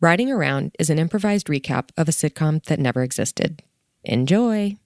Riding Around is an improvised recap of a sitcom that never existed. Enjoy!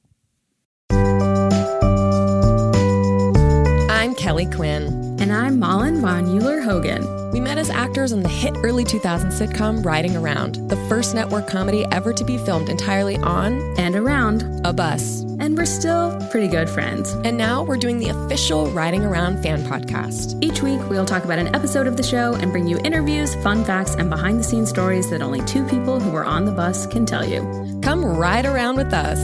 I'm Kelley Quinn. And I'm Malin von Euler Hogan. We met as actors on the hit early 2000s sitcom Riding Around, the first network comedy ever to be filmed entirely on and around a bus. And we're still pretty good friends. And now we're doing the official Riding Around fan podcast. Each week, we'll talk about an episode of the show and bring you interviews, fun facts, and behind the scenes stories that only two people who were on the bus can tell you. Come ride around with us.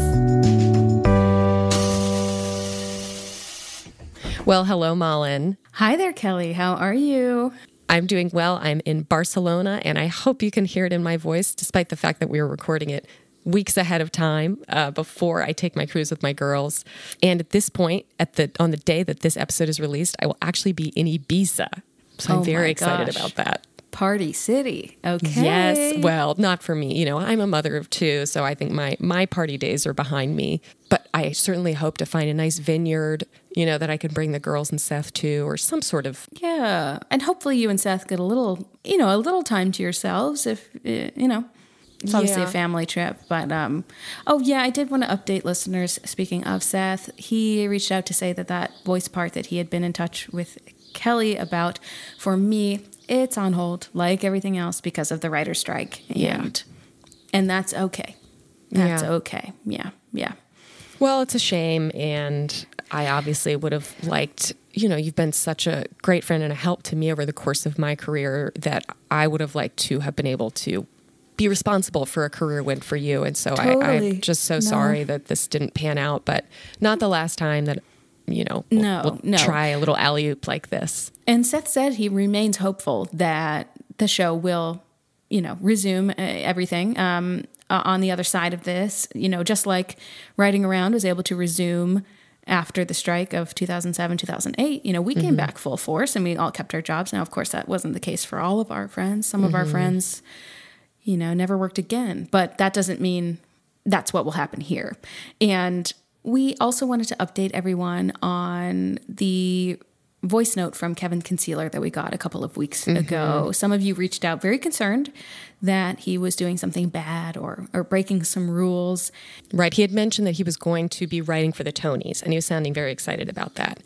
Well, hello, Malin. Hi there, Kelley. How are you? I'm doing well. I'm in Barcelona, and I hope you can hear it in my voice, despite the fact that we were recording it weeks ahead of time uh, before I take my cruise with my girls. And at this point, at the on the day that this episode is released, I will actually be in Ibiza. So I'm oh very excited about that. Party City. Okay. Yes. Well, not for me. You know, I'm a mother of two, so I think my my party days are behind me. But I certainly hope to find a nice vineyard, you know, that I can bring the girls and Seth to, or some sort of yeah. And hopefully, you and Seth get a little, you know, a little time to yourselves. If eh, you know, it's obviously yeah. a family trip, but um, oh yeah, I did want to update listeners. Speaking of Seth, he reached out to say that that voice part that he had been in touch with Kelly about for me it's on hold like everything else because of the writer strike. And, yeah. And that's okay. That's yeah. okay. Yeah. Yeah. Well, it's a shame. And I obviously would have liked, you know, you've been such a great friend and a help to me over the course of my career that I would have liked to have been able to be responsible for a career win for you. And so totally. I, am just so no. sorry that this didn't pan out, but not the last time that you know, we'll, no, we'll no. try a little alley oop like this. And Seth said he remains hopeful that the show will, you know, resume uh, everything um, uh, on the other side of this. You know, just like Riding Around was able to resume after the strike of 2007 2008 you know we mm-hmm. came back full force and we all kept our jobs now of course that wasn't the case for all of our friends some mm-hmm. of our mm-hmm. friends you know never worked again but that doesn't mean that's what will happen here and we also wanted to update everyone on the voice note from Kevin Concealer that we got a couple of weeks mm-hmm. ago. Some of you reached out very concerned that he was doing something bad or or breaking some rules. Right. He had mentioned that he was going to be writing for the Tonys and he was sounding very excited about that.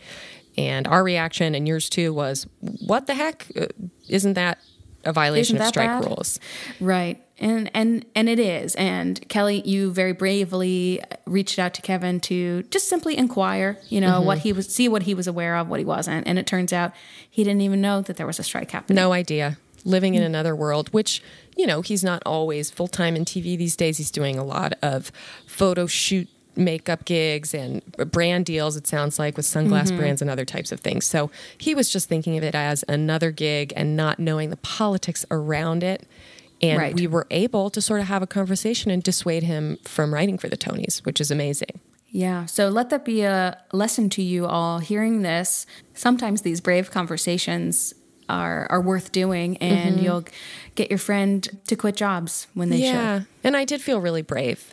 And our reaction and yours too was, "What the heck? Uh, isn't that a violation of strike bad? rules?" Right. And and and it is. And kelley you very bravely reached out to kevin to just simply inquire you know mm-hmm. what he was see what he was aware of what he wasn't. And it turns out he didn't even know that there was a strike happening. No idea. Living in another world which you know he's not always full-time in tv these days. He's doing a lot of photo shoot makeup gigs and brand deals it sounds like with sunglass mm-hmm. brands and other types of things so he was just thinking of it as another gig and not knowing the politics around it and right. we were able to sort of have a conversation and dissuade him from writing for the Tonys, which is amazing. Yeah. So let that be a lesson to you all hearing this. Sometimes these brave conversations are are worth doing and mm-hmm. you'll get your friend to quit jobs when they yeah. should. Yeah. And I did feel really brave.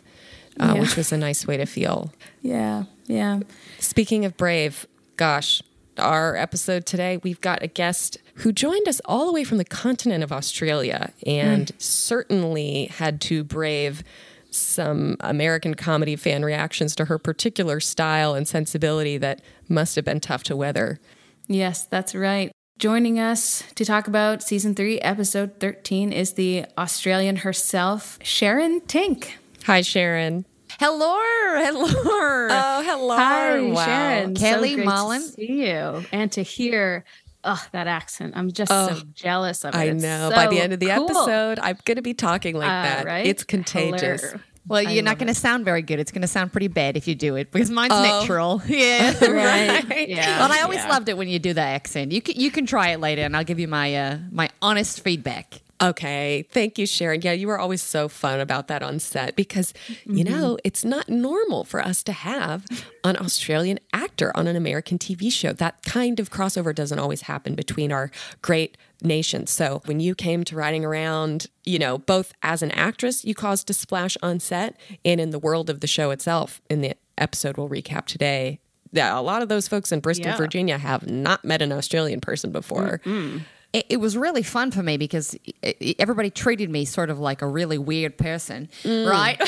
Uh, yeah. which was a nice way to feel. Yeah. Yeah. Speaking of brave, gosh, our episode today, we've got a guest who joined us all the way from the continent of Australia and mm. certainly had to brave some American comedy fan reactions to her particular style and sensibility that must have been tough to weather. Yes, that's right. Joining us to talk about season three, episode 13, is the Australian herself, Sharon Tink. Hi, Sharon. Hello, hello. Oh, hello. Hi, wow. Sharon. Kelley so Mullen. see you and to hear oh, that accent. I'm just oh, so jealous of it. I know. So By the end of the cool. episode, I'm going to be talking like uh, that. Right? It's contagious. Hilarious. Well, you're not going to sound very good. It's going to sound pretty bad if you do it because mine's oh. natural. Yeah, right. right. Yeah. Well, I always yeah. loved it when you do the accent. You can you can try it later, and I'll give you my uh, my honest feedback. Okay. Thank you, Sharon. Yeah, you were always so fun about that on set because, mm-hmm. you know, it's not normal for us to have an Australian actor on an American TV show. That kind of crossover doesn't always happen between our great nations. So when you came to riding around, you know, both as an actress, you caused a splash on set and in the world of the show itself, in the episode we'll recap today. Yeah, a lot of those folks in Bristol, yeah. Virginia have not met an Australian person before. Mm-hmm. It, it was really fun for me because i- i- everybody treated me sort of like a really weird person, mm. right?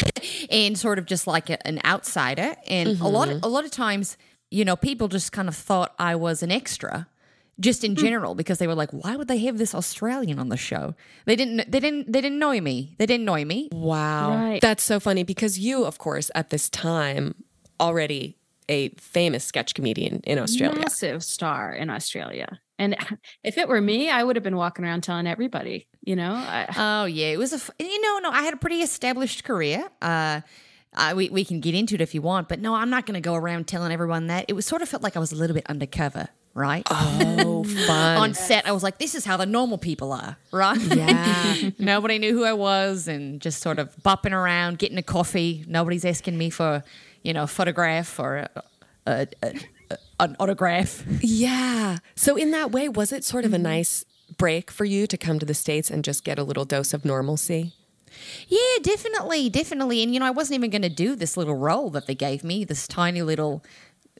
and sort of just like a, an outsider. And a lot, mm-hmm. of, a lot of times, you know, people just kind of thought I was an extra, just in hmm. general, because they were like, "Why would they have this Australian on the show?" They didn't, they didn't, they didn't know me. They didn't know me. Wow. Right. That's so funny because you, of course, at this time, already a famous sketch comedian in Australia. Massive star in Australia. And if it were me, I would have been walking around telling everybody, you know, I, Oh yeah, it was a f- you know no. I had a pretty established career. Uh, I, we we can get into it if you want, but no, I'm not going to go around telling everyone that. It was sort of felt like I was a little bit undercover, right? Oh, fun. On set, I was like, "This is how the normal people are," right? yeah. Nobody knew who I was, and just sort of bopping around, getting a coffee. Nobody's asking me for, you know, a photograph or a, a, a, a, an autograph. Yeah. So in that way, was it sort of a nice break for you to come to the States and just get a little dose of normalcy? Yeah, definitely, definitely. And you know, I wasn't even going to do this little role that they gave me, this tiny little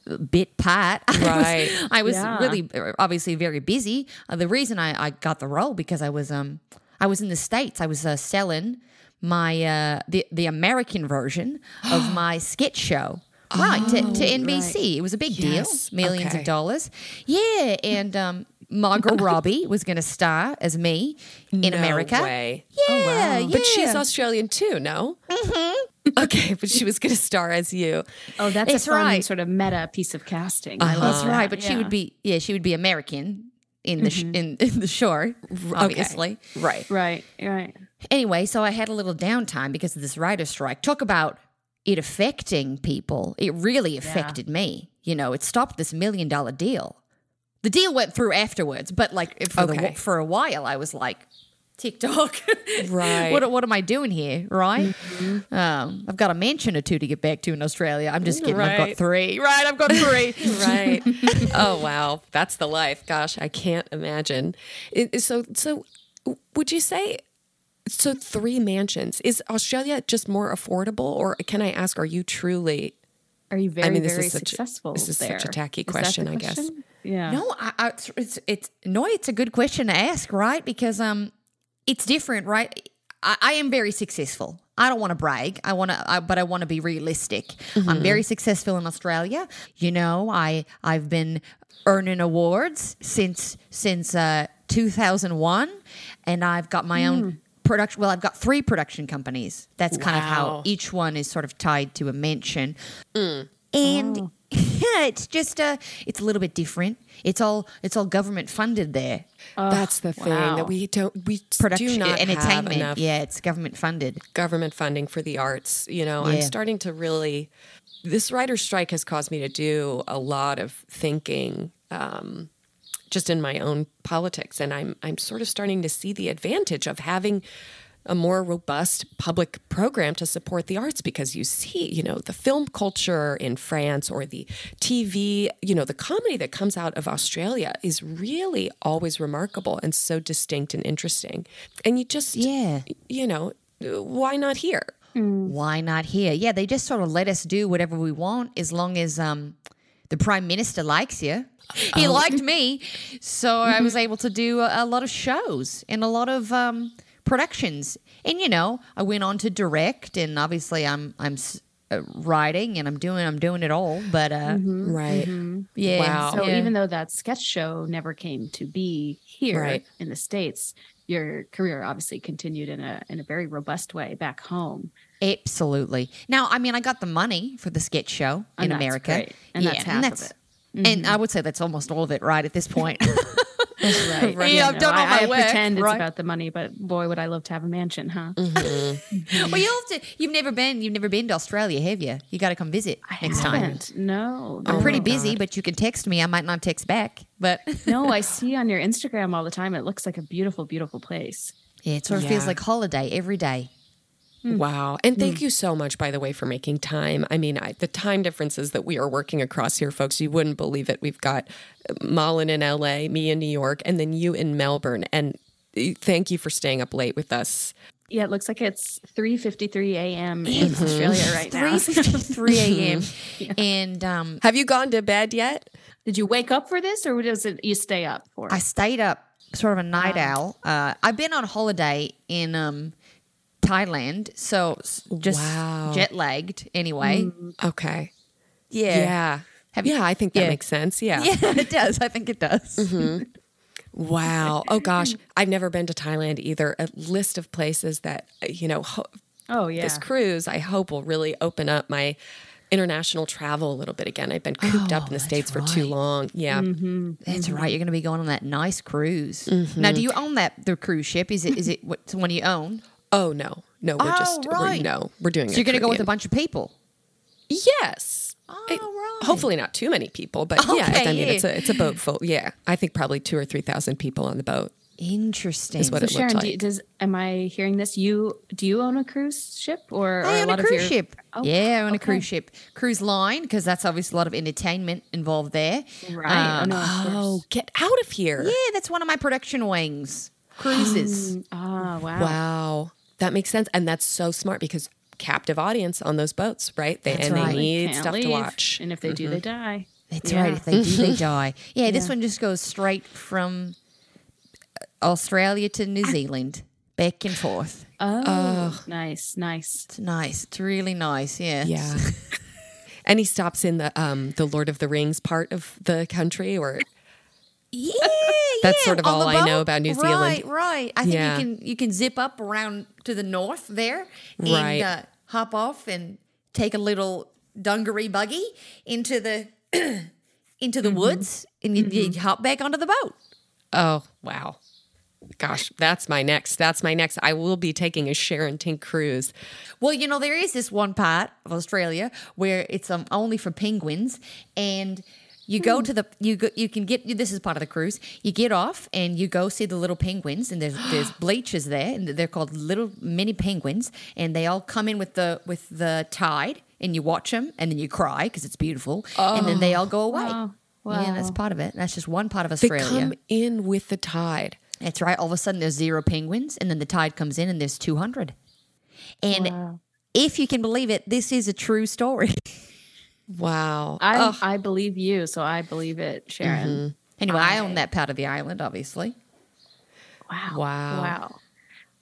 uh, bit part. Right. I was, I was Yeah. really, uh, obviously, very busy. Uh, the reason I, I got the role because I was, um, I was in the states. I was uh, selling my uh, the the American version of my sketch show. Right to, to NBC, it was a big Yes, deal, millions okay. of dollars. Yeah, and um, Margot Robbie was going to star as me in No America. way. Yeah, yeah. But she's Australian too, no? Mm-hmm. okay, but she was going to star as you. oh, that's It's a fun right. sort of meta piece of casting. I love That's right, but she would be yeah, she would be American in the sh- in, in the shore, obviously. Right. right, right. Anyway, so I had a little downtime because of this writer's strike. Talk about it affecting people. It really affected me. You know, it stopped this million dollar deal. The deal went through afterwards, but like for Okay. the for a while, I was like, TikTok, Right. what what am I doing here? Right? Um, I've got a mansion or two to get back to in Australia. I'm just kidding. I've got three. Right? I've got three. right. oh wow, that's the life. Gosh, I can't imagine. It- so so would you say so three mansions is Australia just more affordable or can I ask are you truly Are you very, I mean, this very is such a- successful this is such a tacky Is that the question, I guess. Yeah. No, I, I, it's, it's it's no, it's a good question to ask, right? Because um, it's different, right? I, I am very successful. I don't want to brag. I want to, I, but I want to be realistic. I'm very successful in Australia. You know, I I've been earning awards since since uh, 2001, and I've got my own production. Well, I've got three production companies. That's kind of how each one is sort of tied to a mention. And yeah, it's just uh it's a little bit different. It's all it's all government funded there. that's the thing wow. that we don't we Production do not entertainment. enough Yeah, it's government funded. government funding for the arts. You know, I'm starting to really. This writer's strike has caused me to do a lot of thinking, um, just in my own politics, and I'm I'm sort of starting to see the advantage of having a more robust public program to support the arts because you see, you know, the film culture in France or the TV, you know, the comedy that comes out of Australia is really always remarkable and so distinct and interesting. And you just, Yeah. you know, why not here? Why not here? Yeah, they just sort of let us do whatever we want as long as um the prime minister likes you. He liked me, so I was able to do a, a lot of shows and a lot of um, productions. And you know, I went on to direct, and obviously, I'm I'm uh, writing and I'm doing I'm doing it all. But uh, Right. yeah, Wow. So yeah. even though that sketch show never came to be here Right. in the states, your career obviously continued in a in a very robust way back home. Absolutely. Now, I mean, I got the money for the sketch show And in that's America, great. And that's half of it. And mm-hmm. I would say that's almost all of it, right at this point. Right. Yeah, I've done all I, my I work, pretend it's right? about the money, but boy, would I love to have a mansion, huh? Mm-hmm. well, you'll have to. You've never been. You've never been to Australia, have you? You got to come visit next time. Haven't. No. I'm no. pretty busy, but you can text me. I might not text back, but No, I see on your Instagram all the time. It looks like a beautiful, beautiful place. yeah, it sort of feels like holiday every day. Wow. And thank you so much, by the way, for making time. I mean, I, the time differences that we are working across here, folks, you wouldn't believe it. We've got Malin in LA, me in New York, and then you in Melbourne. And uh, thank you for staying up late with us. Yeah, it looks like it's 3:53 a.m. in Australia right Three now. fifty three a.m. and um, Have you gone to bed yet? Did you wake up for this, or does it you stay up for? I stayed up sort of a night owl. Uh, I've been on holiday in um, Thailand, so s- just Wow. jet lagged anyway. Okay. Yeah. Yeah. Have you- yeah, I think that yeah. makes sense. Yeah. Yeah, it does. I think it does. Wow. Oh gosh, I've never been to Thailand either. A list of places that uh, you know ho- Oh yeah. this cruise I hope will really open up my international travel a little bit again. I've been cooped up Oh, in the that's states for too right. long. Yeah. That's right. You're going to be going on that nice cruise. Mm-hmm. Now, do you own that the cruise ship? Is it is it what, the one you own? Oh no. No, we're Oh, just right. we're, no, we're doing So you're going to go with a bunch of people. Yes. Oh, I- right. Hopefully not too many people, but yeah, I mean yeah. it's a it's a boat full. Yeah, I think probably two or three thousand people on the boat. Interesting. Is what So it looked Sharon, do you, like. does am I hearing this? You do you own a cruise ship or, or I own a lot of cruise your- ship. Oh, yeah, I own a cruise ship. Cruise line, because that's obviously a lot of entertainment involved there. Right. oh Um, no. Oh, get out of here! Yeah, that's one of my production wings. Cruises. oh wow. Wow, that makes sense, and that's so smart because captive audience on those boats, right? They That's and right. they need Can't stuff to watch. And if they do, they die. That's Yeah. right. If they do, they die. Yeah, this one just goes straight from Australia to New Zealand, back and forth. Oh, nice, nice. It's nice. It's really nice. Yeah. Yeah. and he stops in the um the Lord of the Rings part of the country, or Yeah, That's yeah, sort of all I know about New Zealand. right. Right. I think Yeah. you can you can zip up around to the north there and Right. uh, hop off and take a little dungaree buggy into the into Mm-hmm. the woods and you, you hop back onto the boat. oh wow, gosh, that's my next. That's my next. I will be taking a Sharon Tink cruise. Well, you know there is this one part of Australia where it's um, only for penguins and. You go Hmm. to the you go you can get this is part of the cruise. You get off and you go see the little penguins and there's there's bleachers there and they're called little mini penguins and they all come in with the with the tide and you watch them and then you cry because it's beautiful and then they all go away. Wow. Yeah, that's part of it. That's just one part of Australia. They come in with the tide. That's right. All of a sudden, there's zero penguins, and then the tide comes in, and there's 200. And Wow. if you can believe it, this is a true story. Wow. I I believe you, so I believe it, Sharon. Mm-hmm. anyway, I own that part of the island, obviously. Wow. Wow. Wow.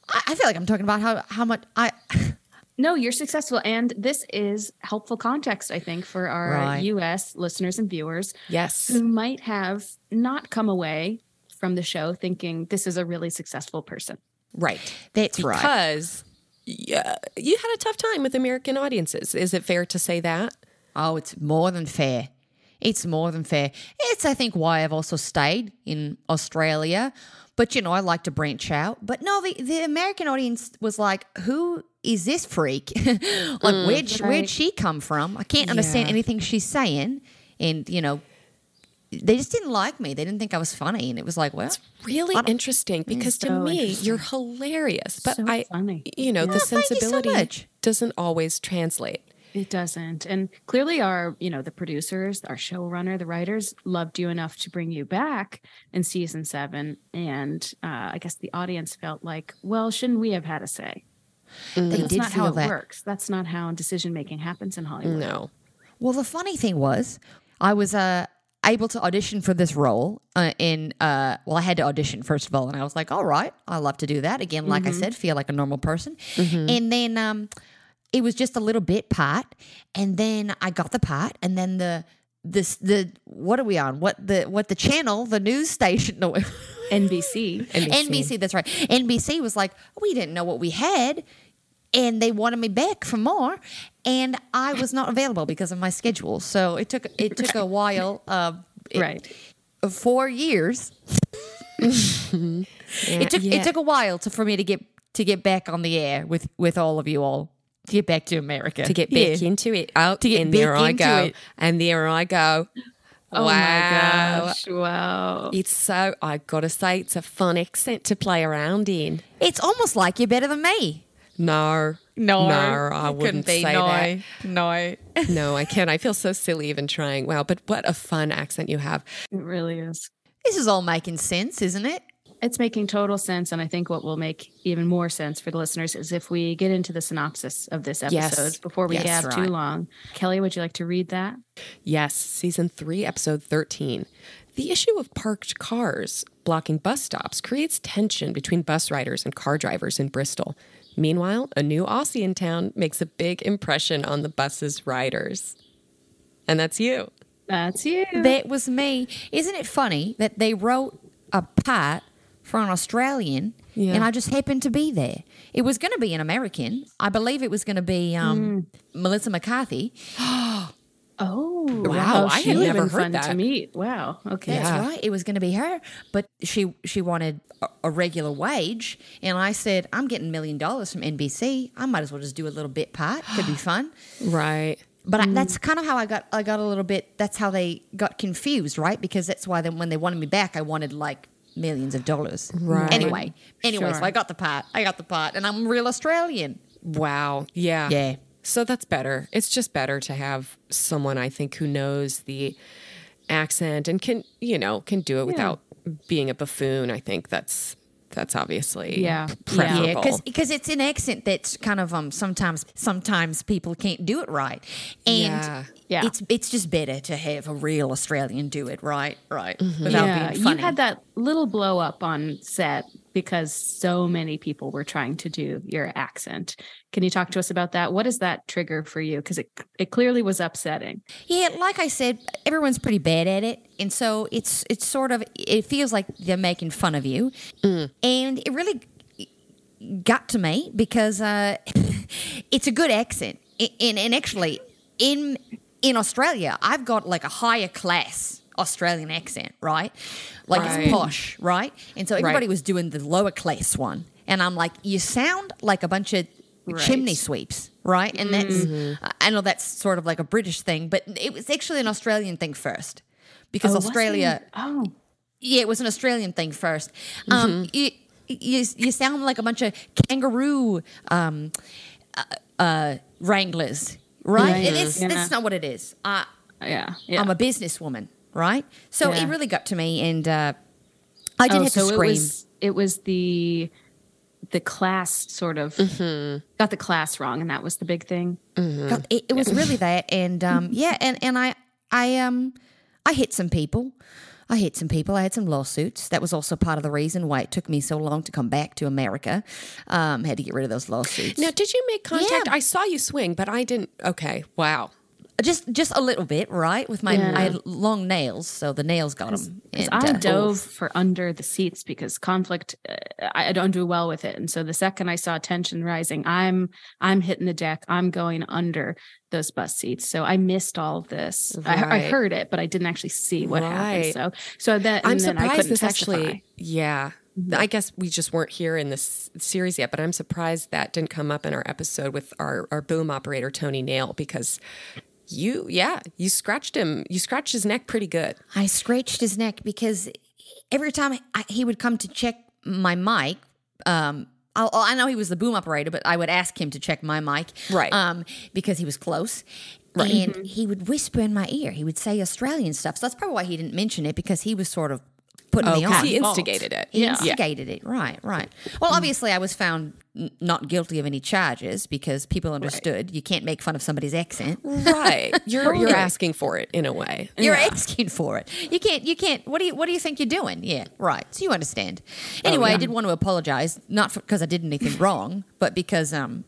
I, I feel like I'm talking about how, how much I. No, you're successful. And this is helpful context, I think, for our Right. US listeners and viewers yes. who might have not come away from the show thinking this is a really successful person. Right. That's right. Because yeah, you had a tough time with American audiences. Is it fair to say that? Oh, it's more than fair. It's more than fair. It's, I think, why I've also stayed in Australia. But, you know, I like to branch out. But no, the, the American audience was like, who is this freak? like, mm, where'd, she, where'd she come from? I can't understand Yeah. anything she's saying. And, you know, they just didn't like me. They didn't think I was funny. And it was like, well, Really interesting because to me you're hilarious, but So I, funny. you know, the Yeah, thank you so sensibility doesn't always translate. It doesn't. And clearly our, you know, the producers, our showrunner, the writers loved you enough to bring you back in season seven. And uh, I guess the audience felt like, well, shouldn't we have had a say? they That's not how it that. works. That's not how decision making happens in Hollywood. No. Well, the funny thing was, I was uh, able to audition for this role. Uh, in uh, well, I had to audition first of all, and I was like, "All right, I love to do that." Again, like I said, feel like a normal person. And then um, it was just a little bit part, and then I got the part, and then the this the what are we on? What the what the channel, the news station? No, NBC. NBC. That's right. NBC was like, we didn't know what we had. And they wanted me back for more, and I was not available because of my schedule. So it took it took a while, uh, it- Right. four years. It took Yeah. it took a while to, for me to get to get back on the air with with all of you all to get back to America To get back Yeah. into it. Oh, To get and there back I into go. it. And there I go. Oh wow. my gosh. Wow. It's so, I gotta say, it's a fun accent to play around in. It's almost like you're better than me. No. No, No, I wouldn't say no, that. No, No, I can't. I feel so silly even trying. Wow, but what a fun accent you have. It really is. this is all making sense, isn't it? It's making total sense. And I think what will make even more sense for the listeners is if we get into the synopsis of this episode Yes. before we Yes, gab right. too long. Kelley, would you like to read that? Yes, season three, episode 13. The issue of parked cars blocking bus stops creates tension between bus riders and car drivers in Bristol. Meanwhile, a new Aussie in town makes a big impression on the bus's riders. And that's you. That's you. That was me. Isn't it funny that they wrote a part for an Australian Yeah. and I just happened to be there? It was going to be an American. I believe it was going to be um, Melissa McCarthy. oh, Wow, Oh, I had never heard fun that. to meet. Wow. Okay. That's Yeah. right. It was going to be her, but she she wanted a, a regular wage, and I said, "I'm getting a million dollars from NBC. I might as well just do a little bit part. Could be fun." Right. But I, that's kind of how I got. I got a little bit. That's how they got confused, right? Because that's why then when they wanted me back, I wanted like millions of dollars. Right. Anyway, anyway, Sure. so I got the part. I got the part, and I'm real Australian. Wow. Yeah. Yeah. So that's better. It's just better to have someone I think who knows the accent and can, you know, can do it without being a buffoon. I think that's that's obviously Yeah. Yeah. preferable. Yeah, because it's an accent that's kind of um sometimes sometimes people can't do it right, and Yeah. Yeah. it's it's just better to have a real Australian do it right, right, without yeah, being you had that little blow up on set because so many people were trying to do your accent. Can you talk to us about that? What is that trigger for you? Because it it clearly was upsetting. Yeah, like I said, everyone's pretty bad at it, and so it's it's sort of it feels like they're making fun of you, and it really got to me because uh, it's a good accent, and and actually in in Australia, I've got like a higher class Australian accent, right? Like Right. it's posh, right? And so everybody Right. was doing the lower class one, and I'm like, you sound like a bunch of Right. chimney sweeps, right? And that's I know that's sort of like a British thing, but it was actually an Australian thing first because Oh, Australia. Oh, yeah, it was an Australian thing 1st Um, you, you you sound like a bunch of kangaroo um, uh, uh, wranglers, right? And it's, Yeah. that's not what it is. I, yeah. yeah. I'm a businesswoman, right? So Yeah. it really got to me, and uh, I did oh, have so to scream. It was, it was the the class sort of got the class wrong, and that was the big thing. God, it, it was really that, and um, yeah, and and I I um I hit some people. I hit some people. I had some lawsuits. That was also part of the reason why it took me so long to come back to America. Um, had to get rid of those lawsuits. now, did you make contact? Yeah. I saw you swing, but I didn't. Okay. Wow. Just just a little bit, right? With my Yeah. I had long nails, so the nails got them. I dove for under the seats because conflict, uh, I, don't do well with it. And so the second I saw tension rising, I'm I'm hitting the deck. I'm going under those bus seats. So I missed all of this. I, I heard it, but I didn't actually see what Right. happened. So so that I'm and then I surprised couldn't this testify. actually. Yeah. I guess we just weren't here in this series yet, but I'm surprised that didn't come up in our episode with our, our boom operator, Tony Nail, because you, yeah, you scratched him. You scratched his neck pretty good. I scratched his neck because every time I, he would come to check my mic, um, I, I know he was the boom operator, but I would ask him to check my mic, Right. Um, because he was close, and he would whisper in my ear. He would say Australian stuff. So that's probably why he didn't mention it because he was sort of putting me Oh, 'cause on. he instigated it. He Yeah. instigated it. Right, right. Well, obviously, I was found n- not guilty of any charges because people understood you can't make fun of somebody's accent. Right. You're you're asking for it in a way. You're asking for it. You can't. You can't. What do you? What do you think you're doing? Yeah, right. So you understand. Anyway, I did want to apologize, not because I did anything wrong, but because um,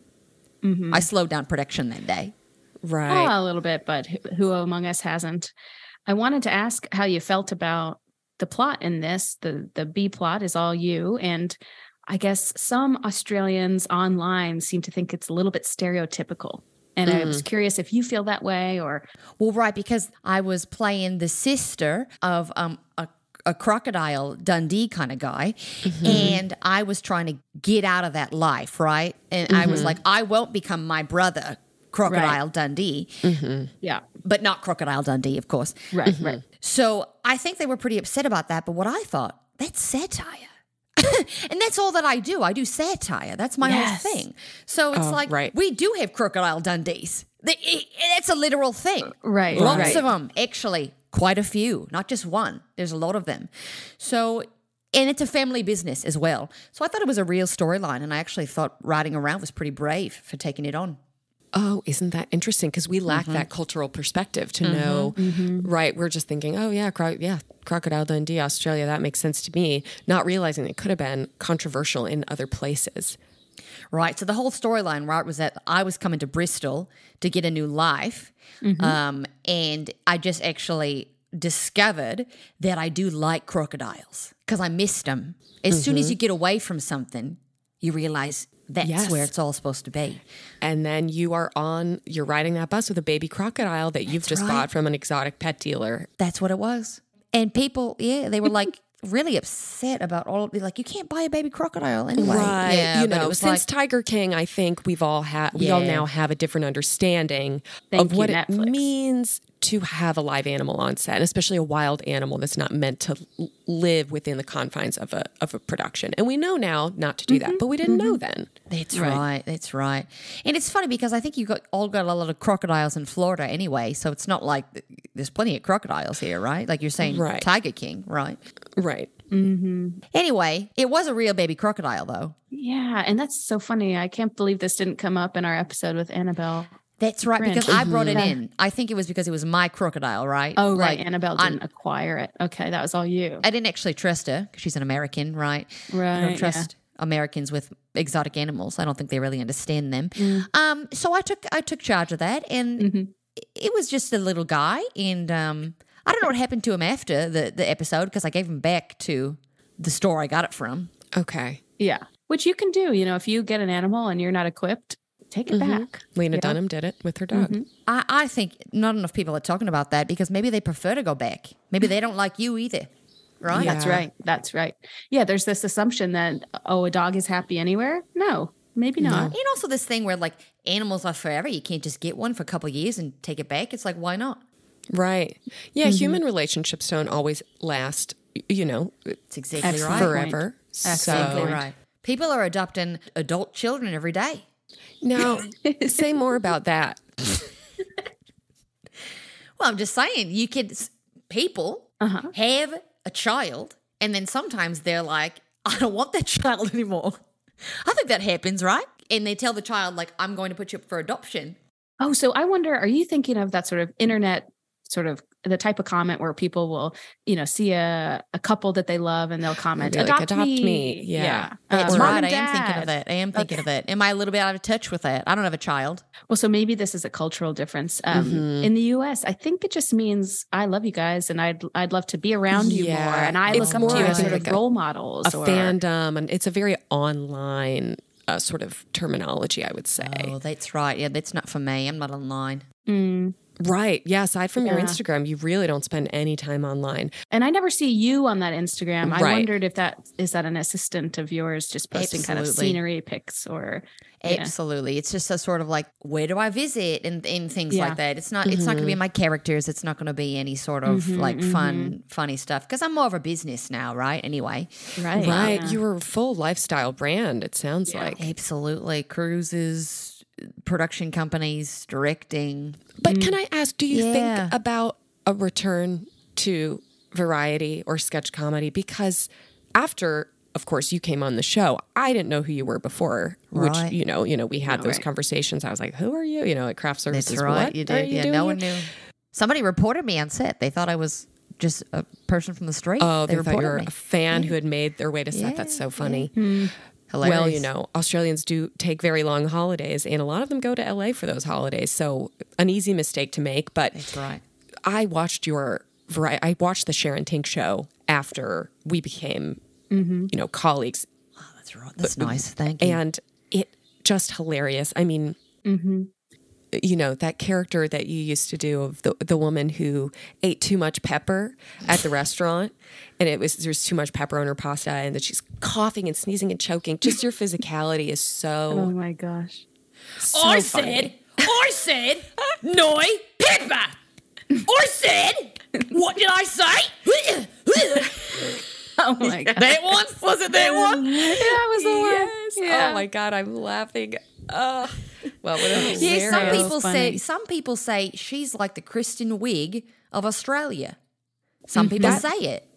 I slowed down production that day. Right. Oh, a little bit, but who, who among us hasn't? I wanted to ask how you felt about the plot in this. The the B plot is all you, and I guess some Australians online seem to think it's a little bit stereotypical. And I was mm. curious if you feel that way, or Well, right, because I was playing the sister of um a a crocodile Dundee kind of guy, mm-hmm. and I was trying to get out of that life, right? And I was mm-hmm. like, I won't become my brother, Crocodile Dundee, mm-hmm. yeah, but not Crocodile Dundee, of course. right, mm-hmm. right. So I think they were pretty upset about that. But what I thought, that's satire. and that's all that I do. I do satire. That's my Yes. whole thing. So it's Oh, like, right. we do have Crocodile Dundees. They- it- It's a literal thing. Uh, right, Lots right. of them, actually. Quite a few, not just one. There's a lot of them. So, and it's a family business as well. So I thought it was a real storyline. And I actually thought riding around was pretty brave for taking it on. Oh, isn't that interesting? Because we lack Mm-hmm. that cultural perspective to know, right? We're just thinking, oh yeah, cro- yeah, crocodile Dundee, Australia. That makes sense to me. Not realizing it could have been controversial in other places. Right. So the whole storyline, right, was that I was coming to Bristol to get a new life. Um, and I just actually discovered that I do like crocodiles because I missed them. As soon as you get away from something, you realize that's Yes. where it's all supposed to be. And then you are on, you're riding that bus with a baby crocodile that you've just right. bought from an exotic pet dealer. That's what it was. And people, yeah, they were like really upset about all of like, you can't buy a baby crocodile anyway. Yeah, you know, since like, Tiger King, I think we've all had, we all now have a different understanding Thank of you, what it means to have a live animal on set, and especially a wild animal that's not meant to live within the confines of a of a production. And we know now not to do Mm-hmm. that, but we didn't know then. That's right. That's right. And it's funny because I think you got all got a lot of crocodiles in Florida anyway, so it's not like there's plenty of crocodiles here, right? Like you're saying, Right. Tiger King, right? Right. Anyway, it was a real baby crocodile, though. Yeah, and that's so funny. I can't believe this didn't come up in our episode with Annabelle. That's right, Friend. because I brought it in. I think it was because it was my crocodile, right? Oh, right. Like, Annabelle didn't acquire it. Okay, that was all you. I didn't actually trust her because she's an American, right? Right. I don't yeah. trust Americans with exotic animals. I don't think they really understand them. Mm. Um, so I took I took charge of that, and Mm-hmm. it- it was just a little guy, and um, I don't know what happened to him after the the episode because I gave him back to the store I got it from. Okay. Yeah, which you can do. You know, if you get an animal and you're not equipped, take it back. Lena Yeah. Dunham did it with her dog. Mm-hmm. I, I think not enough people are talking about that because maybe they prefer to go back. Maybe they don't like you either, right? Yeah. That's right. That's right. Yeah, there's this assumption that oh, a dog is happy anywhere. No, maybe not. And also this thing where like animals are forever. You can't just get one for a couple of years and take it back. It's like why not? Right. Yeah. Mm-hmm. Human relationships don't always last. You know, It's exactly Excellent. right. forever. Exactly So right. People are adopting adult children every day. Now, say more about that. Well, I'm just saying, you could people Uh-huh. have a child, and then sometimes they're like, I don't want that child anymore. I think that happens, right? And they tell the child, like, I'm going to put you up for adoption. Oh, so I wonder, are you thinking of that sort of internet sort of the type of comment where people will, you know, see a, a couple that they love and they'll comment, Be like, adopt, "Adopt me. me." Yeah. That's Um, mom right. and I am thinking of it. I am thinking of it. Am I a little bit out of touch with it? I don't have a child. Well, so maybe this is a cultural difference. Um, Mhm. In the U.S., I think it just means I love you guys, and I'd I'd love to be around you Yeah. more, and I It's look up more, to you as sort of like a- role models. A or, fandom, and it's a very online uh, sort of terminology, I would say. Oh, that's right. Yeah, that's not for me. I'm not online. Mm. Right. Yeah. Aside from your Instagram, you really don't spend any time online. And I never see you on that Instagram. I wondered if that is that an assistant of yours just posting kind of scenery pics or Yeah. Absolutely. It's just a sort of like, where do I visit and, and things Yeah. like that. It's not it's not gonna be my characters. It's not gonna be any sort of Mhm, like fun, funny stuff. Because I'm more of a business now, right? Anyway. right. Right. yeah. You were a full lifestyle brand, it sounds Yeah. like. Absolutely. Cruises, production companies, directing. But can I ask, do you Yeah. think about a return to variety or sketch comedy? Because after, of course, you came on the show, I didn't know who you were before. Which you know, you know, we had those right. conversations. I was like, "Who are you?" You know, at craft services. That's right. What you are did. you yeah, doing no one knew. Somebody reported me on set. They thought I was just a person from the street. Oh, they, thought you reported were me. a fan who had made their way to set. That's so funny. Hmm. Hilarious. Well, you know, Australians do take very long holidays, and a lot of them go to LA for those holidays. So, an easy mistake to make. But That's right. I watched your vari- I watched the Sharon Tink show after we became, mm-hmm. you know, colleagues, That's right. That's nice. Thank you. and it just hilarious. I mean, mm-hmm. You know that character that you used to do of the the woman who ate too much pepper at the restaurant, and it was there's too much pepper on her pasta, and that she's coughing and sneezing and choking. Just your physicality is so Oh my gosh. so I funny. said, I said, no pepper. I said, what did I say? Oh my god. that one? Was it that one? that was the one. Yeah. Oh my god, I'm laughing. Uh, well, what a Yeah, some people say some people say she's like the Kristen Wiig of Australia. Some people say it.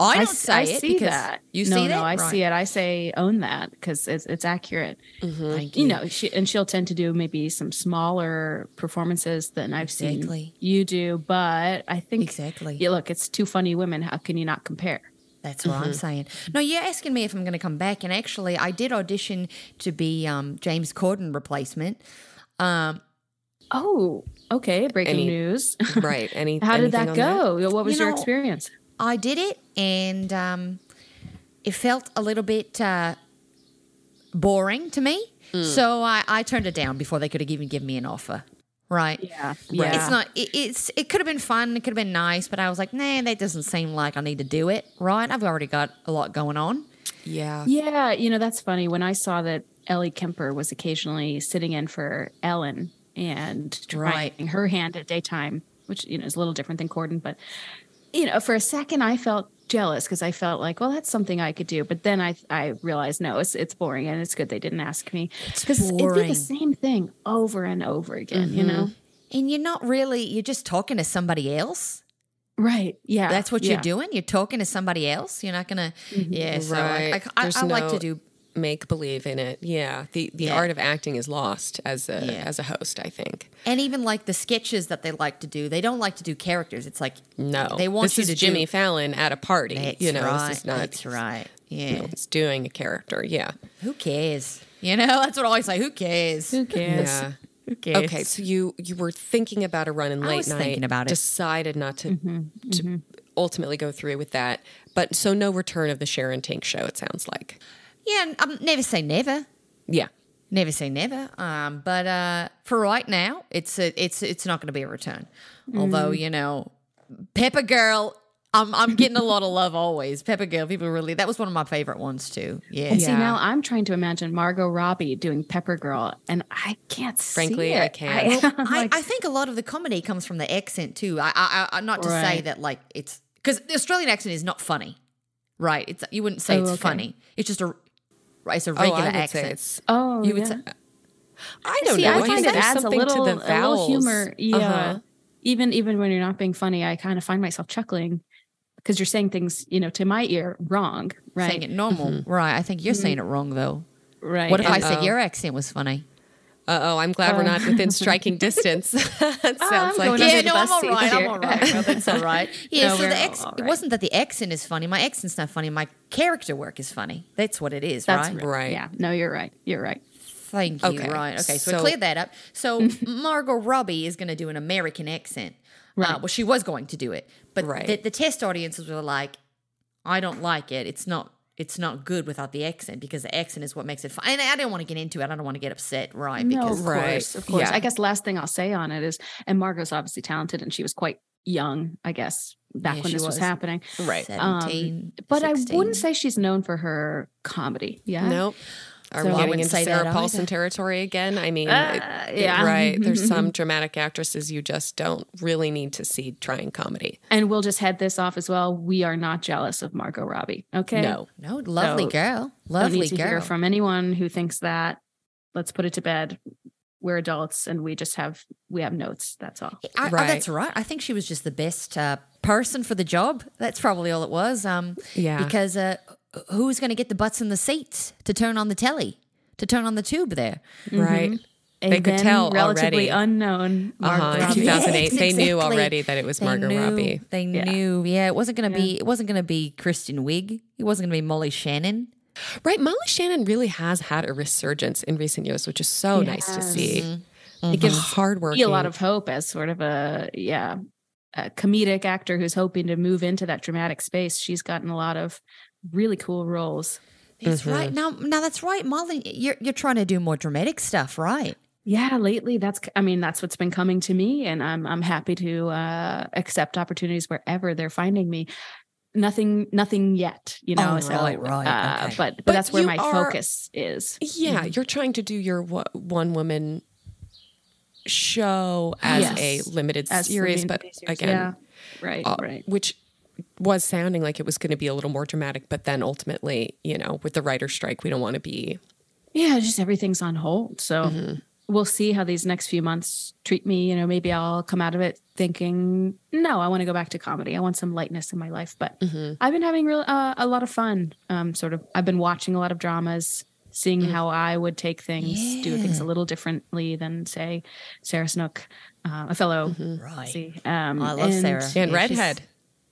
I don't s- say I it see because that. you no, see no, that. I Right. see it. I say own that because it's it's accurate. Thank You know, she, and she'll tend to do maybe some smaller performances than I've Exactly. seen you do. But I think Exactly. Yeah, look, it's two funny women. How can you not compare? That's what I'm saying. No, you're asking me if I'm going to come back, and actually, I did audition to be um, James Corden replacement. Um, Oh, okay. Breaking Any- news. Right. Any How did that on go? What was You your know, experience? I did it, and um, it felt a little bit uh, boring to me. So I, I turned it down before they could have even given me an offer. Right. Yeah, yeah. It's not. It, it's. It could have been fun. It could have been nice, but I was like, nah, that doesn't seem like I need to do it. Right. I've already got a lot going on. Yeah. Yeah, you know that's funny. When I saw that Ellie Kemper was occasionally sitting in for Ellen and Right. her hand at daytime, which you know is a little different than Corden, but you know, for a second I felt jealous because I felt like, well, that's something I could do. But then I I realized no, it's it's boring and it's good they didn't ask me because it'd be the same thing over and over again. You know, mm-hmm. And you're not really. You're just talking to somebody else. right? Yeah, That's what yeah. you're doing. You're talking to somebody else. You're not gonna. Mm-hmm. Yeah. So I, Right. I, I, There's I like to do. Make believe in it. Yeah. The the Yeah. art of acting is lost as a Yeah. as a host, I think. And even like the sketches that they like to do, they don't like to do characters. It's like No. they want this you is to Jimmy do. Fallon at a party. That's you know, right. this is not That's right. you Yeah. know, it's doing a character. Yeah. Who cares? You know, that's what I always say. Who cares? Who cares? Yeah. Who cares? Okay, so you you were thinking about a run in late I late was night. thinking about it. Decided not to Mm-hmm, to ultimately go through with that. But so no return of the Sharon Tink show. It sounds like. Yeah. Um, never say never. Yeah. Never say never. Um, but uh, for right now, it's a, it's it's not going to be a return. Although Mm. you know, Pepper Girl, I'm I'm getting a lot of love always. Pepper Girl, people really that was one of my favorite ones too. Yeah. And see, Yeah. now I'm trying to imagine Margot Robbie doing Pepper Girl, and I can't. Frankly, see I can't. I, like, I think a lot of the comedy comes from the accent too. I, I, I not to say that like it's because the Australian accent is not funny, right? It's you wouldn't say Oh, it's okay. funny. It's just a right. It's a Oh, regular I would accent. say it's. oh, you would yeah. say I don't See, know. I find think it there's adds a little, to the a little vowels. humor. Yeah, Uh-huh. even even when you're not being funny, I kind of find myself chuckling because you're saying things, you know, to my ear wrong, right? saying it normal, mm-hmm. right? I think you're mm-hmm. saying it wrong though. right. What if I said Uh-oh. your accent was funny? Uh oh, I'm glad we're not within striking distance. that sounds like Yeah, no, I'm all right. I'm all right. That's all right. Yeah, No, so the ex- all it wasn't that the accent is funny. My accent's not funny. My character work is funny. That's what it is, That's right? Right. Yeah, no, you're right. You're right. Thank you. Okay, Right. Okay. So, so- we cleared that up. So Margot Robbie is going to do an American accent. Uh, Right. well, she was going to do it, but Right. the, the test audiences were like, "I don't like it. It's not. It's not good without the accent because the accent is what makes it fun." And I don't want to get into it. I don't want to get upset, right? No, Because of Right. course, of course. Yeah. I guess last thing I'll say on it is, and Margot's obviously talented, and she was quite young, I guess, back Yeah, when this was, was. happening. right. Um, seventeen. But I wouldn't say she's known for her comedy. Yeah. Nope. Are So- we I getting into say Sarah that Paulson either. territory again? I mean, Uh, it- it- yeah. right. There's some dramatic actresses you just don't really need to see trying comedy. And we'll just head this off as well. We are not jealous of Margot Robbie. Okay. No. No, lovely So, girl. Don't Lovely need to hear girl. from anyone who thinks that. Let's put it to bed. We're adults, and we just have we have notes. That's all. I, I- Right. that's right. I think she was just the best uh, person for the job. That's probably all it was. Um, Yeah. Because uh, who's going to get the butts in the seats to turn on the telly, to turn on the tube there? Right. A They could tell relatively already. unknown Uh-huh. In Robbie. 2008, they knew already that it was They Margot knew, Robbie. They Yeah. knew. Yeah, it wasn't going to be. It wasn't going to be Kristen Wiig. It wasn't going to be Molly Shannon. Right. Molly Shannon really has had a resurgence in recent years, which is so nice to see. Mm-hmm. It gives hard work. be a lot of hope as sort of a yeah a comedic actor who's hoping to move into that dramatic space. She's gotten a lot of really cool roles. That's Mm-hmm. right. Now, now that's right, Molly. You're you're trying to do more dramatic stuff, right? Yeah, lately that's I mean that's what's been coming to me, and I'm I'm happy to uh, accept opportunities wherever they're finding me. Nothing, nothing yet, you know. Oh, so, right, right, uh, okay. but, but But that's where my are- focus is. Yeah, you're trying to do your one woman show as Yes. a limited As series, main but series, again, yeah. right, uh, right. which was sounding like it was going to be a little more dramatic, but then ultimately, you know, with the writer strike, we don't want to be. Yeah, just everything's on hold. So Mm-hmm. we'll see how these next few months treat me. You know, maybe I'll come out of it thinking, no, I want to go back to comedy. I want some lightness in my life. But Mm-hmm. I've been having real uh, a lot of fun. Um, sort of, I've been watching a lot of dramas, seeing Mm. how I would take things, do things a little differently than say Sarah Snook, uh, a fellow. Right. See, um, I love Sarah. And Yeah, she's- redhead.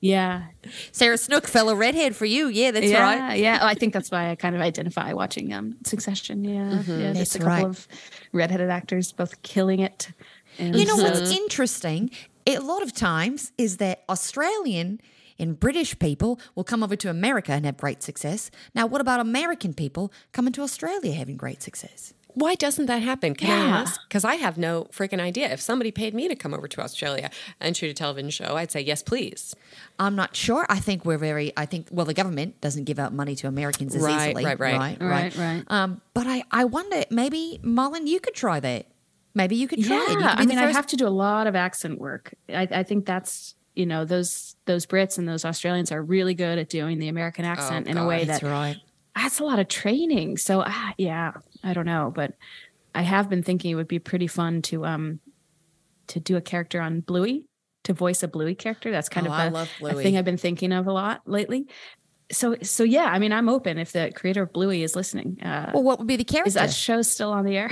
Yeah, Sarah Snook, fellow redhead for you. Yeah, that's yeah, right. yeah. I think that's why I kind of identify watching um, Succession. Yeah, yeah. That's Just a couple right. of redheaded actors both killing it. And You know so- what's interesting? A lot of times is that Australian and British people will come over to America and have great success. Now, what about American people coming to Australia having great success? Why doesn't that happen? Can I ask? Because I have no freaking idea. If somebody paid me to come over to Australia and shoot a television show, I'd say yes, please. I'm not sure. I think we're very. I think well, the government doesn't give out money to Americans as Right, easily. right, right. right, Right, right. Um, but I, I wonder maybe Malin, you could try that. Maybe you could try it. Yeah, could I the mean, I first- have to do a lot of accent work. I, I think that's you know those those Brits and those Australians are really good at doing the American accent in a way That's that right. that's a lot of training. So ah, yeah, I don't know, but I have been thinking it would be pretty fun to um to do a character on Bluey to voice a Bluey character. That's kind Oh, of a, a thing I've been thinking of a lot lately. So so yeah, I mean, I'm open if the creator of Bluey is listening. Uh, Well, what would be the character? is that show still on the air?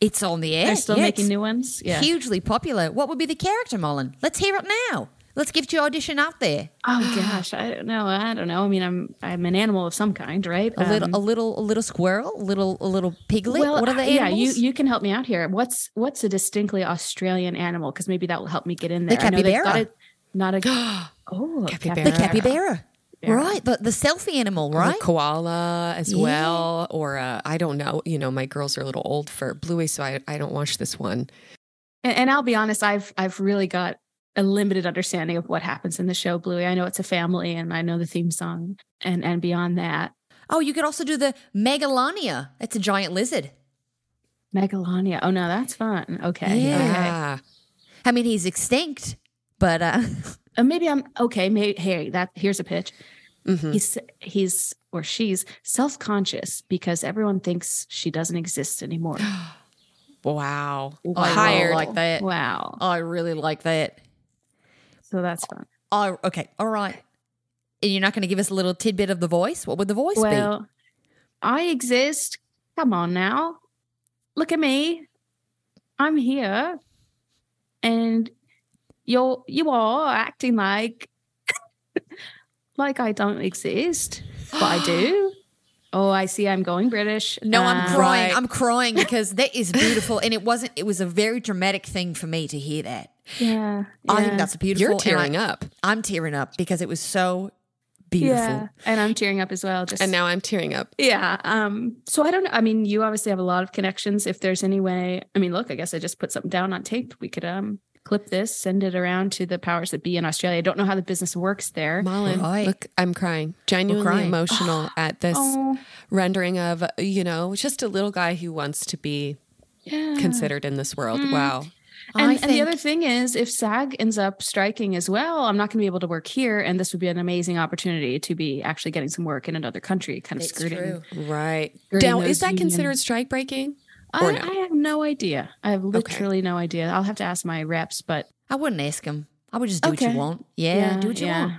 it's on the air. They're still Yeah, making new ones. Yeah. Hugely popular. What would be the character, Malin? Let's hear it now. Let's give your audition out there. Oh gosh, I don't know. I don't know. I mean, I'm I'm an animal of some kind, right? A little, Um, a little, a little squirrel, a little, a little piglet. well, what are the animals? yeah, you you can help me out here. What's what's a distinctly Australian animal? Because maybe that will help me get in there. The I know they've got capybara. Not a oh Capybara. the capybara, Yeah. right? The the selfie animal, Or right? koala as Yeah. well. Or uh, I don't know. You know, my girls are a little old for Bluey, so I, I don't watch this one. And, and I'll be honest, I've I've really got a limited understanding of what happens in the show Bluey. I know it's a family, and I know the theme song, and and beyond that, Oh, you could also do the megalania. It's a giant lizard. Megalania. Oh no, that's fun. Okay, Yeah. okay. I mean, he's extinct, but uh, Uh, maybe I'm okay. Maybe hey, that here's a pitch. Mhm. He's he's or she's self conscious because everyone thinks she doesn't exist anymore. Wow. I Hired. really like that. wow, I really like that. So that's fun. Oh, okay, all right. And you're not going to give us a little tidbit of the voice. What would the voice be? Well, I exist. Come on now. Look at me. I'm here. And you're you are acting like like I don't exist. But I do. Oh, I see I'm going British. No, I'm Uh, crying. right. I'm crying because that is beautiful, and it wasn't. It was a very dramatic thing for me to hear that. Yeah. I yeah, think that's a beautiful. You're tearing I, up. I'm tearing up because it was so beautiful. Yeah. And I'm tearing up as well. Just And now I'm tearing up. Yeah. Um, so I don't know. I mean, you obviously have a lot of connections. If there's any way, I mean, look, I guess I just put something down on tape. We could um clip this, send it around to the powers that be in Australia. I don't know how the business works there. Malin, Right. look, I'm crying. Genuinely crying. emotional at this Oh, rendering of, you know, just a little guy who wants to be yeah. considered in this world. Mm. Wow. I And, and the other thing is, if SAG ends up striking as well, I'm not going to be able to work here, and this would be an amazing opportunity to be actually getting some work in another country, kind of It's skirting. true. Right. Skirting Now, is that union- considered strike breaking? I, no? I have no idea. I have literally no idea. I'll have to ask my reps, but I wouldn't ask them. I would just do what you want. Yeah, Yeah, do what you yeah. want.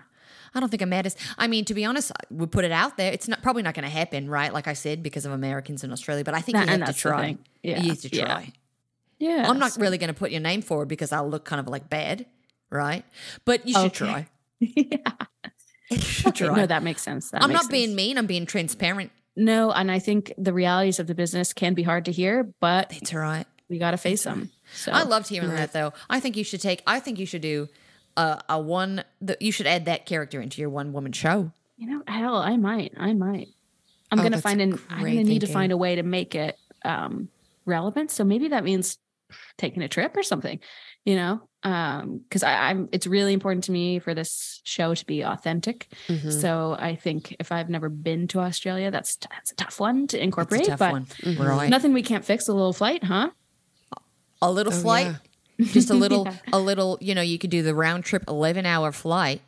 I don't think it matters. I mean, to be honest, we put it out there. It's not probably not going to happen, right? Like I said, because of Americans in Australia. But I think That- you have to try. Yeah, You have to try. yeah, I'm not really going to put your name forward because I'll look kind of like bad, right? But you should Okay. try. yeah. You should Okay, try. no, that makes sense. That I'm makes not being mean. I'm being transparent. No, and I think the realities of the business can be hard to hear, but That's all right. we got to face them. So I loved hearing that though. I think you should take. I think you should do a, a one. The, you should add that character into your one woman show. you know, hell, I might, I might. I'm Oh, gonna find an. I'm gonna need to find a way to make it um, relevant. So maybe that means taking a trip or something. You know, because I I'm. It's really important to me for this show to be authentic. Mhm. So I think if I've never been to Australia, that's that's a tough one to incorporate. a tough but one, Mhm. right? nothing we can't fix. A little flight, huh? a little Oh, flight, yeah. just a little, Yeah. a little. You know, you could do the round trip, eleven hour flight.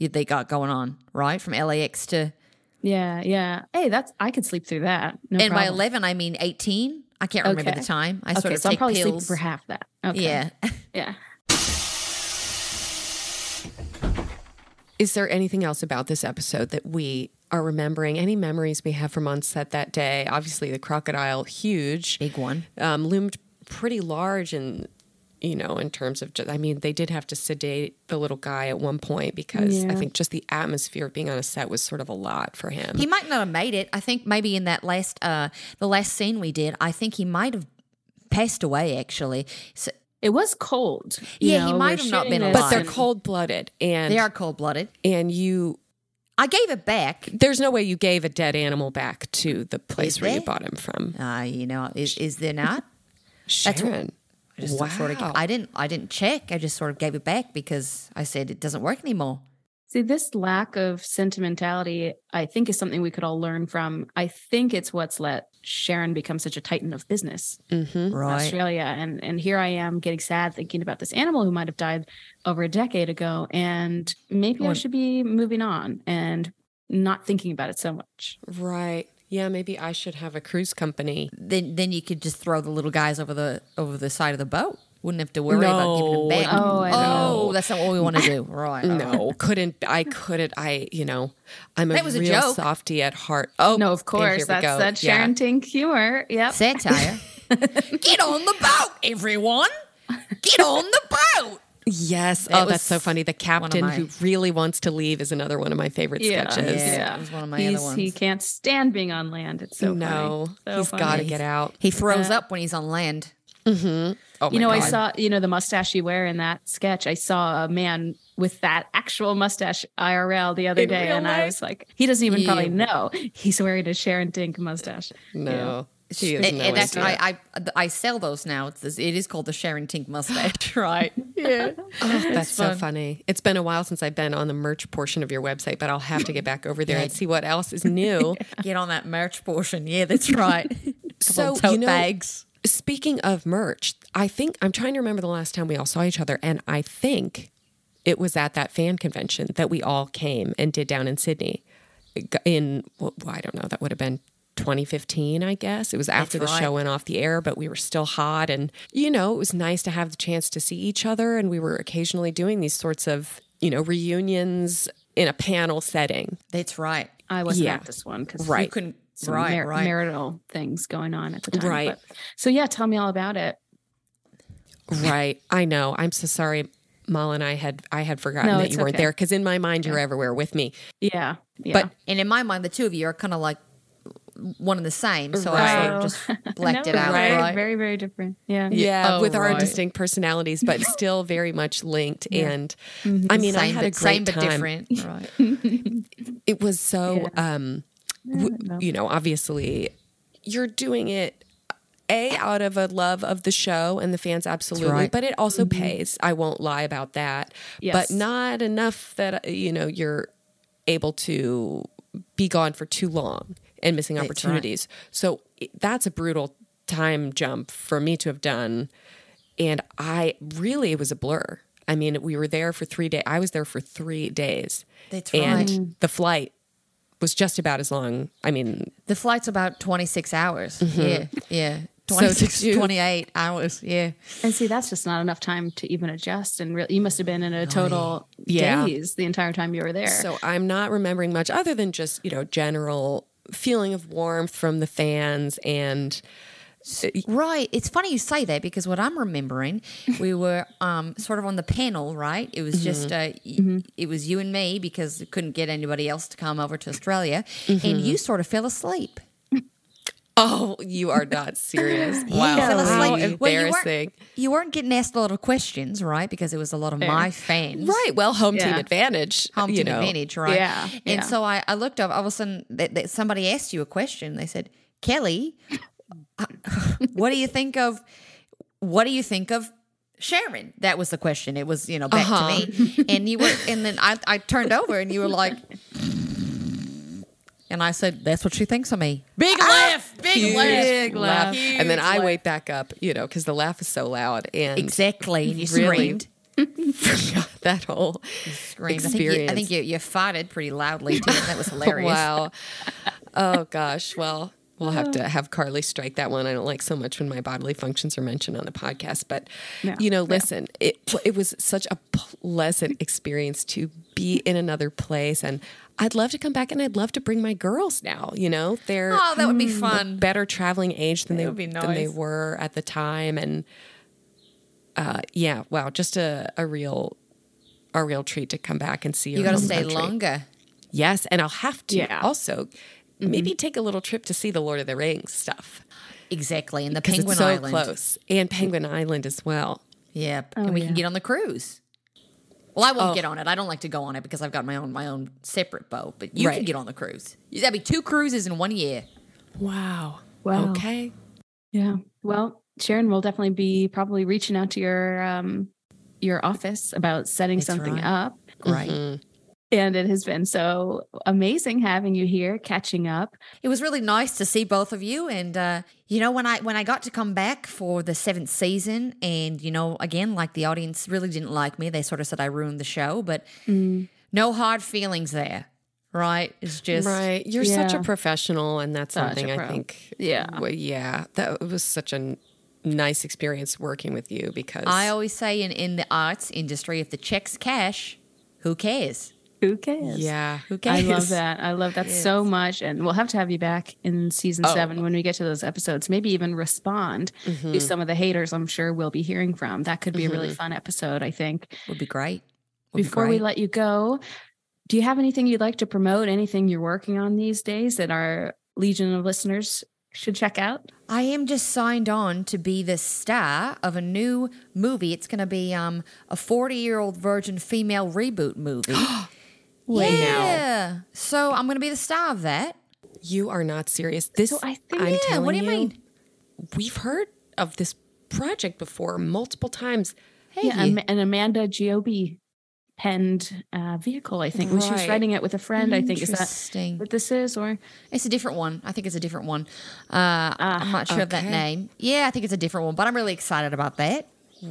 They got going on right from LAX to, Yeah, yeah. Hey, that's I could sleep through that. No and by eleven I mean eighteen. I can't remember Okay. the time. I sort okay, of so I'm take probably sleeping pills. for half that. Okay. Yeah. Yeah. Is there anything else about this episode that we are remembering? Any memories we have from on set that day? Obviously, the crocodile, huge, Big one. um, loomed pretty large, and you know, in terms of, just, I mean, they did have to sedate the little guy at one point because I think just the atmosphere of being on a set was sort of a lot for him. He might not have made it. I think maybe in that last uh the last scene we did, I think he might have passed away actually. So It was cold. you Yeah, he might have not been alive. but they're cold blooded, and they are cold blooded. and you. I gave it back. There's no way you gave a dead animal back to the place Is where you bought him from. Uh, you know, is is there not? Sharon. I just wow. sort of I didn't I didn't check. I just sort of gave it back because I said it doesn't work anymore. See, this lack of sentimentality, I think, is something we could all learn from. I think it's what's let Sharon become such a titan of business Mm-hmm. in Right. Australia. And and here I am getting sad thinking about this animal who might have died over a decade ago. And maybe I should be moving on and not thinking about it so much. Right. Yeah, maybe I should have a cruise company. Then then you could just throw the little guys over the over the side of the boat. Wouldn't have to worry about giving No. them back. Oh, I oh, know. Oh, that's not what we want to do. Right. No, couldn't I couldn't I, you know, I'm a That was a real joke. softy at heart. Oh No, of course. here That's go. that Yeah. Tink humor. Yep. Satire. Get on the boat, everyone. Get on the boat. Yes. That oh, that's so funny. The captain my- who really wants to leave is another one of my favorite Yeah, sketches. Yeah, it was one of my He's, other ones. He can't stand being on land. It's so no, funny. So he's funny. got to get out. He throws up when he's on land. Mm-hmm. Oh, You my know, I saw, you know, the mustache you wear in that sketch. I saw a man with that actual mustache IRL the other In day, real and I was like, he doesn't even probably know he's wearing a Sharon Tink mustache. No. He has And, no and that's. I, I I sell those now. It's this, it is called the Sharon Tink mustache, right? Yeah. Oh, that's so funny. It's been a while since I've been on the merch portion of your website, but I'll have to get back over there and see what else is new. Get on that merch portion. Yeah, that's right. So, tote you know- bags. Speaking of merch, I think I'm trying to remember the last time we all saw each other, and I think it was at that fan convention that we all came and did down in Sydney. In well, I don't know, that would have been 2015, I guess. It was after the right. show went off the air, but we were still hot, and you know, it was nice to have the chance to see each other, and we were occasionally doing these sorts of you know reunions in a panel setting. That's right. I wasn't Yeah. at this one because Right. You couldn't. Some right, mar- right. marital things going on at the time. Right. But- so yeah, tell me all about it. Right. I know. I'm so sorry. Mal and I had I had forgotten No, that it's you weren't okay. there because in my mind you're everywhere with me. Yeah. yeah. But and in my mind, the two of you are kind of like one and the same. So I sort of just blacked No, it out. Very, Right. very, very different. Yeah. yeah, Oh, with our distinct personalities, but still very much linked. And I mean, I had a but, great same but time. different. Right. It was so, um, w- you know, obviously, you're doing it a out of a love of the show and the fans, absolutely, right. but it also pays. I won't lie about that, Yes. but not enough that uh, you know you're able to be gone for too long and missing right. opportunities. So that's a brutal time jump for me to have done. And I really, it was a blur. I mean, we were there for three days. I was there for three days. That's and right. the flight was just about as long. I mean, The flight's about 26 hours. Mm-hmm. Yeah. Yeah. 26, did you- 28 hours. Yeah. And see, that's just not enough time to even adjust. And really, you must have been in a total Yeah. daze the entire time you were there. so I'm not remembering much other than just, you know, general feeling of warmth from the fans and Right. It's funny you say that because what I'm remembering, we were um, sort of on the panel, right? It was just, uh, y- it was you and me because we couldn't get anybody else to come over to Australia. And you sort of fell asleep. oh, you are not serious. You wow. fell How asleep. Well, you weren't- You weren't getting asked a lot of questions, right? Because it was a lot of my fans. Right. Well, home team advantage. Home team know. advantage, right? Yeah, And yeah. so I, I looked up, all of a sudden, that, that somebody asked you a question. They said, Kelley, what do you think of, what do you think of Sharon? That was the question. It was, you know, back Uh-huh. to me. And you were, and then I, I turned over and you were like, and I said, that's what she thinks of me. Big laugh, big Huge laugh. laugh. Huge And then I laugh. wake back up, you know, because the laugh is so loud. And Exactly. And you Really? screamed. forgot that whole Screamed. I think, you, I think you, you farted pretty loudly too. That was hilarious. Wow. Oh gosh. Well, We'll have to have Carly strike that one. I don't like so much when my bodily functions are mentioned on the podcast. But No, you know, no. listen, it it was such a pleasant experience to be in another place, and I'd love to come back, and I'd love to bring my girls now. You know, they're Oh, that would be fun. better traveling age than they would be than they were at the time, and uh, yeah, wow, just a a real a real treat to come back and see. You your got to stay country. longer. Yes, and I'll have to Yeah. also maybe take a little trip to see the Lord of the Rings stuff Exactly. And the because Penguin it's so Island. close, and Penguin Island as well. Yep. Oh, and we yeah. can get on the cruise. Well, I won't Oh. get on it. I don't like to go on it because I've got my own my own separate boat. But you can get on the cruise. That'd be two cruises in one year. Wow. Wow. Okay. Yeah. Well, Sharon will definitely be probably reaching out to your um your office about setting That's something right. up. Great. Mhm. And it has been so amazing having you here, catching up. It was really nice to see both of you. And uh, you know, when I when I got to come back for the seventh season, and you know, again, like the audience really didn't like me. They sort of said I ruined the show, but no hard feelings there. Right? It's just Right. You're such a professional, and that's Such something I think. Yeah. Well, yeah. That was such a n- nice experience working with you because I always say in in the arts industry, if the check's cash, who cares? Who cares? yeah. Who cares? I love that. I love that so much. And we'll have to have you back in season Oh. seven when we get to those episodes. Maybe even respond Mm-hmm. to some of the haters I'm sure we'll be hearing from. That could be a really fun episode, I think. Would be great. Would be Before we let you go, do you have anything you'd like to promote? Anything you're working on these days that our legion of listeners should check out? I am just signed on to be the star of a new movie. It's going to be um, a 40 year old virgin female reboot movie. Wait now. yeah. So I'm going to be the star of that. You are not serious. This So I think- I'm Yeah, telling what do you mean? We've heard of this project before multiple times. Hey, Yeah, Am- an Amanda Giobi penned uh, vehicle, I think. When she was writing it with a friend, I think. Is that Interesting. what this is? Or It's a different one. I think it's a different one. Uh, I'm not sure of that name. Yeah, I think it's a different one, but I'm really excited about that.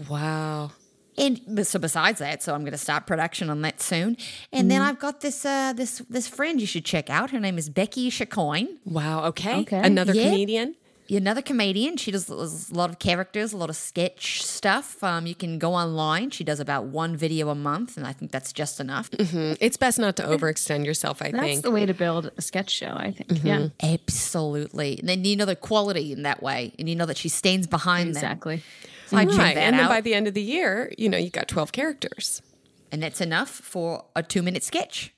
Wow. And so besides that, so I'm going to start production on that soon. And then I've got this uh, this this friend you should check out. Her name is Becky Chicoine. Wow. Okay. Okay. Another Yeah. comedian. another comedian. She does a lot of characters, a lot of sketch stuff. Um, you can go online. She does about one video a month, and I think that's just enough. Mm, It's best not to overextend yourself, I that's think. That's the way to build a sketch show, I think. Yeah, Absolutely. And then you know the quality in that way, and you know that she stands behind them. So I right. that And then out, by the end of the year, you know, you got 12 characters. and that's enough for a two-minute sketch.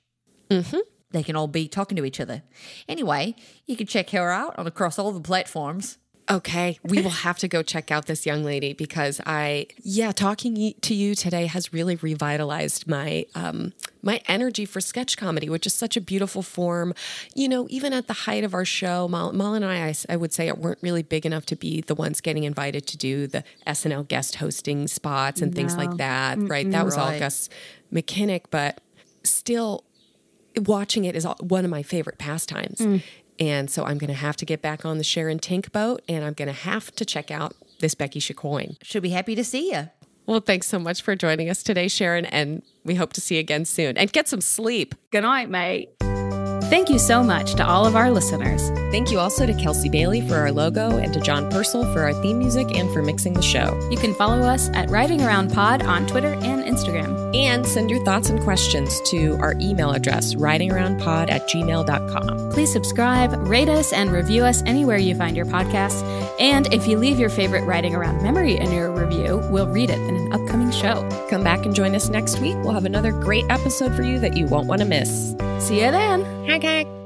Mm-hmm. They can all be talking to each other. Anyway, you can check her out on across all the platforms. Okay, we will have to go check out this young lady because I, yeah, talking to you today has really revitalized my um, my energy for sketch comedy, which is such a beautiful form. You know, even at the height of our show, Mal, Mal and I would say, it weren't really big enough to be the ones getting invited to do the SNL guest hosting spots and things like No. that. Right? That was all Gus McKinnick, but still, watching it is one of my favorite pastimes. And so I'm going to have to get back on the Sharon Tink boat and I'm going to have to check out this Becky Chicoine. Should be happy to see you. Well, thanks so much for joining us today, Sharon. And we hope to see you again soon. And get some sleep. Good night, mate. Thank you so much to all of our listeners. Thank you also to Kelsey Bailey for our logo and to John Purcell for our theme music and for mixing the show. You can follow us at Riding Around Pod on Twitter and Instagram. And send your thoughts and questions to our email address, ridingaroundpod at gmail.com. Please subscribe, rate us, and review us anywhere you find your podcasts. And if you leave your favorite Riding Around memory in your review, we'll read it in an upcoming show. Come back and join us next week. We'll have another great episode for you that you won't want to miss. See you then. Okay.